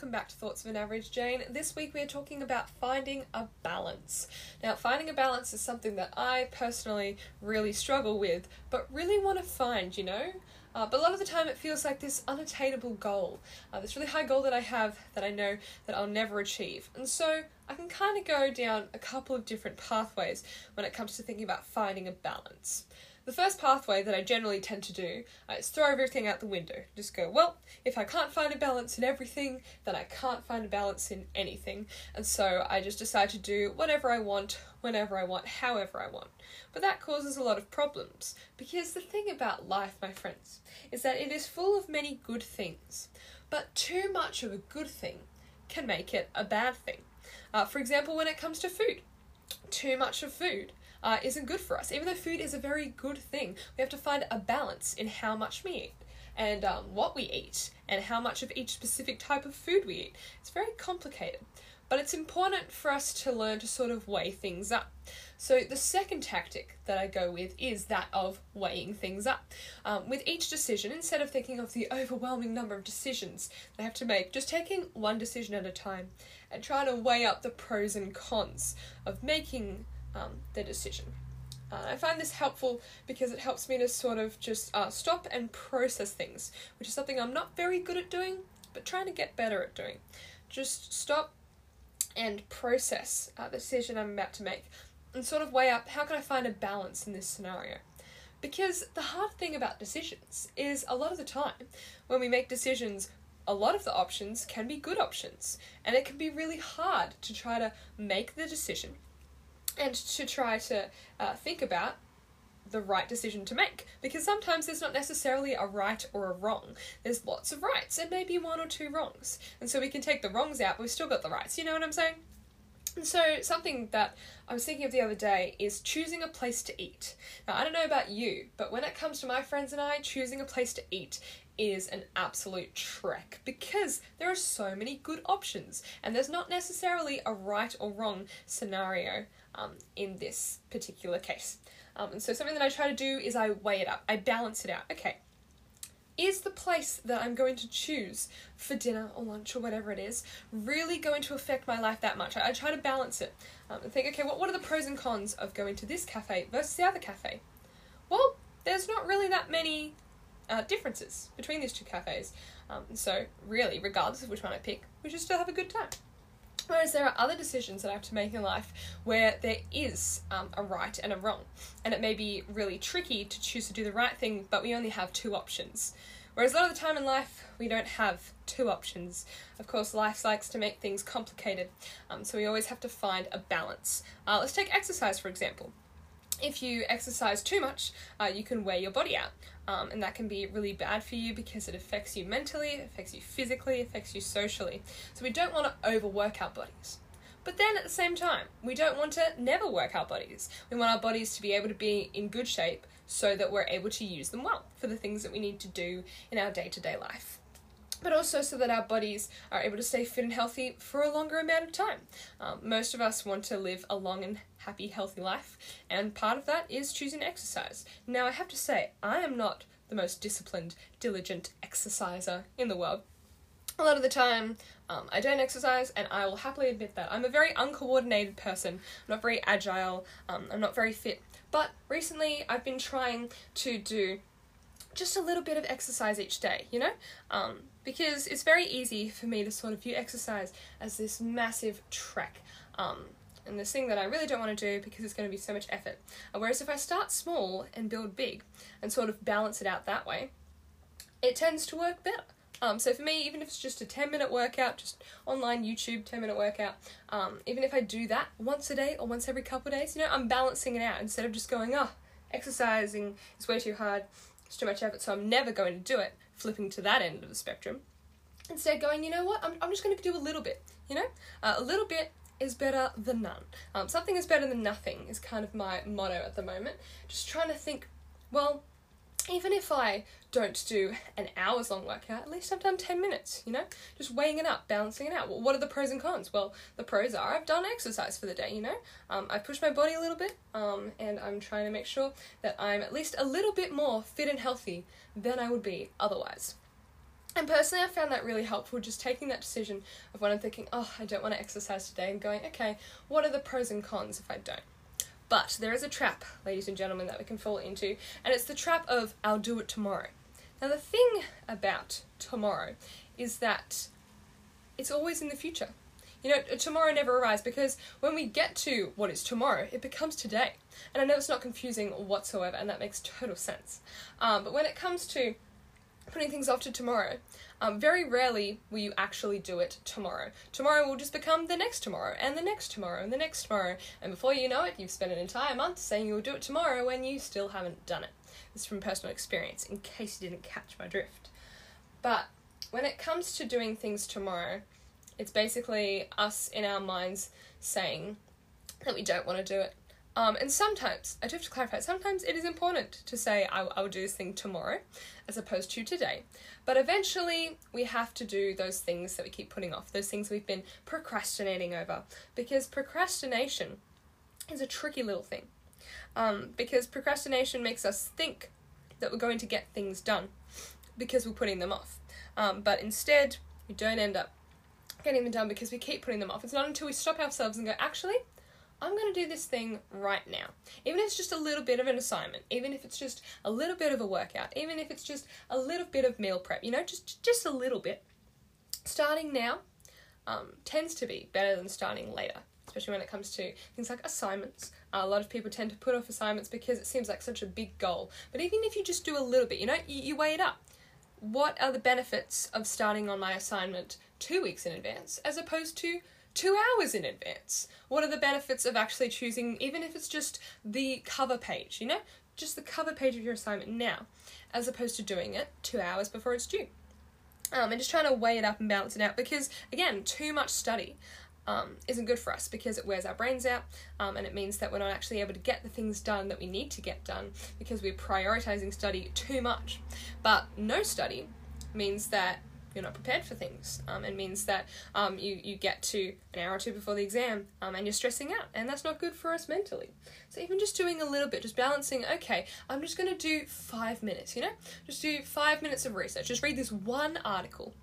to Thoughts of an Average Jane. This week we are talking about finding a balance. Now, finding a balance is something that I personally really struggle with, but really want to find, you know? Uh, but a lot of the time it feels like this unattainable goal, uh, this really high goal that I have that I know that I'll never achieve. And so I can kind of go down a couple of different pathways when it comes to thinking about finding a balance. The first pathway that I generally tend to do uh, is throw everything out the window. Just go, well, if I can't find a balance in everything, then I can't find a balance in anything. And so I just decide to do whatever I want, whenever I want, however I want. But that causes a lot of problems. Because the thing about life, my friends, is that it is full of many good things. But too much of a good thing can make it a bad thing. Uh, for example, when it comes to food, too much of food uh, isn't good for us. Even though food is a very good thing, we have to find a balance in how much we eat and um, what we eat and how much of each specific type of food we eat. It's very complicated, but it's important for us to learn to sort of weigh things up. So, the second tactic that I go with is that of weighing things up. Um, with each decision, instead of thinking of the overwhelming number of decisions I have to make, just taking one decision at a time and trying to weigh up the pros and cons of making um, the decision. Uh, I find this helpful because it helps me to sort of just uh, stop and process things, which is something I'm not very good at doing, but trying to get better at doing. Just stop and process uh, the decision I'm about to make and sort of weigh up how can I find a balance in this scenario. Because the hard thing about decisions is a lot of the time when we make decisions, a lot of the options can be good options, and it can be really hard to try to make the decision and to try to uh, think about the right decision to make because sometimes there's not necessarily a right or a wrong. There's lots of rights and maybe one or two wrongs. And so we can take the wrongs out, but we've still got the rights. You know what I'm saying? And so, something that I was thinking of the other day is choosing a place to eat. Now, I don't know about you, but when it comes to my friends and I, choosing a place to eat is an absolute trek because there are so many good options, and there's not necessarily a right or wrong scenario um, in this particular case. Um, and so something that I try to do is I weigh it up, I balance it out. Okay, is the place that I'm going to choose for dinner or lunch or whatever it is really going to affect my life that much? I, I try to balance it um, and think, okay, what, what are the pros and cons of going to this cafe versus the other cafe? Well, there's not really that many uh, differences between these two cafes. Um, so, really, regardless of which one I pick, we should still have a good time. Whereas there are other decisions that I have to make in life where there is um, a right and a wrong, and it may be really tricky to choose to do the right thing, but we only have two options. Whereas a lot of the time in life, we don't have two options. Of course, life likes to make things complicated, um, so we always have to find a balance. Uh, let's take exercise, for example if you exercise too much, uh, you can wear your body out. Um, and that can be really bad for you because it affects you mentally, affects you physically, affects you socially. So we don't want to overwork our bodies. But then at the same time, we don't want to never work our bodies. We want our bodies to be able to be in good shape so that we're able to use them well for the things that we need to do in our day to day life but also so that our bodies are able to stay fit and healthy for a longer amount of time. Um, most of us want to live a long and happy, healthy life, and part of that is choosing exercise. Now, I have to say, I am not the most disciplined, diligent exerciser in the world. A lot of the time, um, I don't exercise, and I will happily admit that. I'm a very uncoordinated person, I'm not very agile, um, I'm not very fit. But recently, I've been trying to do just a little bit of exercise each day, you know? Um, because it's very easy for me to sort of view exercise as this massive trek. Um, and this thing that I really don't want to do because it's going to be so much effort. Whereas if I start small and build big and sort of balance it out that way, it tends to work better. Um, so for me, even if it's just a 10 minute workout, just online YouTube 10 minute workout, um, even if I do that once a day or once every couple of days, you know, I'm balancing it out instead of just going, oh, exercising is way too hard, it's too much effort, so I'm never going to do it flipping to that end of the spectrum. Instead, going, you know what, I'm, I'm just going to do a little bit, you know? Uh, a little bit is better than none. Um, something is better than nothing is kind of my motto at the moment. Just trying to think, well, even if I don't do an hours long workout, at least I've done 10 minutes, you know? Just weighing it up, balancing it out. Well, what are the pros and cons? Well, the pros are I've done exercise for the day, you know? Um, I've pushed my body a little bit, um, and I'm trying to make sure that I'm at least a little bit more fit and healthy than I would be otherwise. And personally, I found that really helpful, just taking that decision of when I'm thinking, oh, I don't want to exercise today, and going, okay, what are the pros and cons if I don't? But there is a trap, ladies and gentlemen, that we can fall into, and it's the trap of I'll do it tomorrow. Now, the thing about tomorrow is that it's always in the future. You know, tomorrow never arrives because when we get to what is tomorrow, it becomes today. And I know it's not confusing whatsoever, and that makes total sense. Um, but when it comes to putting things off to tomorrow. Um, very rarely will you actually do it tomorrow. Tomorrow will just become the next tomorrow, and the next tomorrow, and the next tomorrow, and before you know it, you've spent an entire month saying you'll do it tomorrow when you still haven't done it. This is from personal experience, in case you didn't catch my drift. But when it comes to doing things tomorrow, it's basically us in our minds saying that we don't want to do it, um, and sometimes, I do have to clarify, sometimes it is important to say, I, I will do this thing tomorrow as opposed to today. But eventually, we have to do those things that we keep putting off, those things we've been procrastinating over. Because procrastination is a tricky little thing. Um, because procrastination makes us think that we're going to get things done because we're putting them off. Um, but instead, we don't end up getting them done because we keep putting them off. It's not until we stop ourselves and go, actually, I'm going to do this thing right now. Even if it's just a little bit of an assignment, even if it's just a little bit of a workout, even if it's just a little bit of meal prep, you know, just just a little bit. Starting now um, tends to be better than starting later, especially when it comes to things like assignments. Uh, a lot of people tend to put off assignments because it seems like such a big goal. But even if you just do a little bit, you know, you, you weigh it up. What are the benefits of starting on my assignment two weeks in advance as opposed to two hours in advance. What are the benefits of actually choosing, even if it's just the cover page, you know, just the cover page of your assignment now, as opposed to doing it two hours before it's due? Um, and just trying to weigh it up and balance it out because, again, too much study um, isn't good for us because it wears our brains out um, and it means that we're not actually able to get the things done that we need to get done because we're prioritizing study too much. But no study means that you're not prepared for things um, and means that um, you, you get to an hour or two before the exam um, and you're stressing out and that's not good for us mentally. So even just doing a little bit just balancing okay i'm just going to do five minutes you know? Just do five minutes of research. Just read this one article.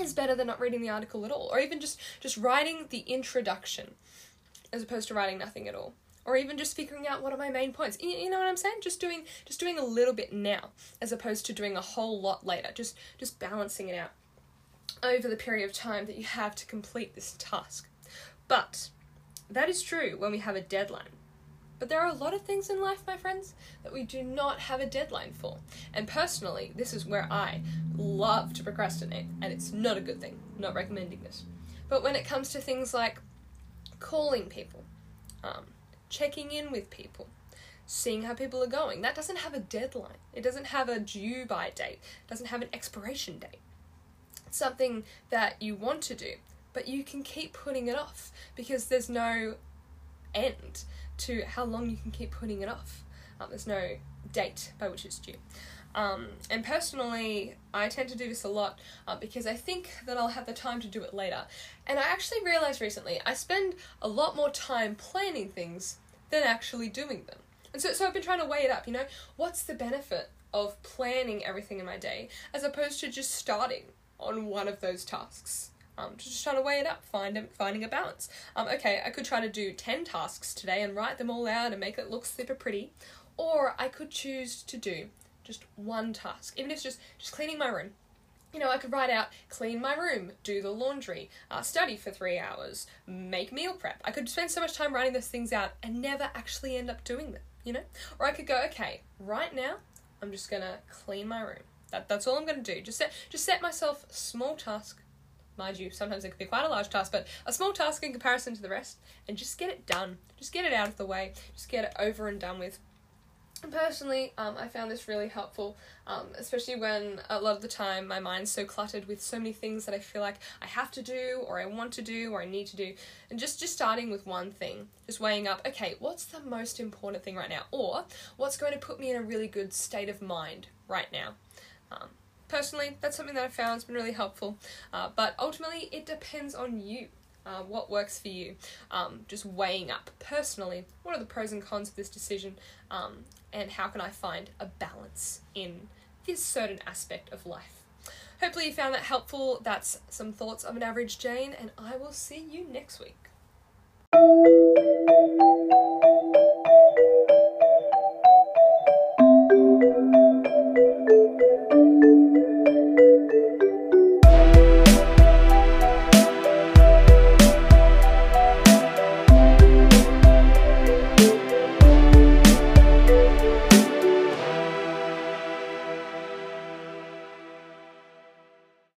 Is better than not reading the article at all or even just just writing the introduction as opposed to writing nothing at all or even just figuring out what are my main points. You, you know what I'm saying? Just doing just doing a little bit now as opposed to doing a whole lot later. Just just balancing it out over the period of time that you have to complete this task. But that is true when we have a deadline. But there are a lot of things in life, my friends, that we do not have a deadline for. And personally, this is where I love to procrastinate, and it's not a good thing. not recommending this. But when it comes to things like calling people, um, checking in with people, seeing how people are going. That doesn't have a deadline. It doesn't have a due by date. It doesn't have an expiration date. It's something that you want to do, but you can keep putting it off because there's no end to how long you can keep putting it off. Um, there's no date by which it's due. Um, and personally, I tend to do this a lot uh, because I think that I'll have the time to do it later. And I actually realized recently I spend a lot more time planning things than actually doing them. And so, so I've been trying to weigh it up, you know, what's the benefit of planning everything in my day as opposed to just starting on one of those tasks? Um, just trying to weigh it up, find a, finding a balance. Um, okay, I could try to do 10 tasks today and write them all out and make it look super pretty, or I could choose to do just one task, even if it's just, just cleaning my room. You know, I could write out, clean my room, do the laundry, uh, study for three hours, make meal prep. I could spend so much time writing those things out and never actually end up doing them, you know? Or I could go, okay, right now, I'm just gonna clean my room. That, that's all I'm gonna do. Just set, just set myself small task. Mind you, sometimes it could be quite a large task, but a small task in comparison to the rest, and just get it done. Just get it out of the way. Just get it over and done with personally, um, I found this really helpful, um, especially when a lot of the time my mind's so cluttered with so many things that I feel like I have to do, or I want to do, or I need to do, and just just starting with one thing, just weighing up, okay, what's the most important thing right now, or what's going to put me in a really good state of mind right now. Um, personally, that's something that I found has been really helpful, uh, but ultimately, it depends on you. Uh, what works for you. Um, just weighing up personally what are the pros and cons of this decision, um, and how can I find a balance in this certain aspect of life. hopefully you found that helpful. That's some thoughts of an average Jane, and I will see you next week.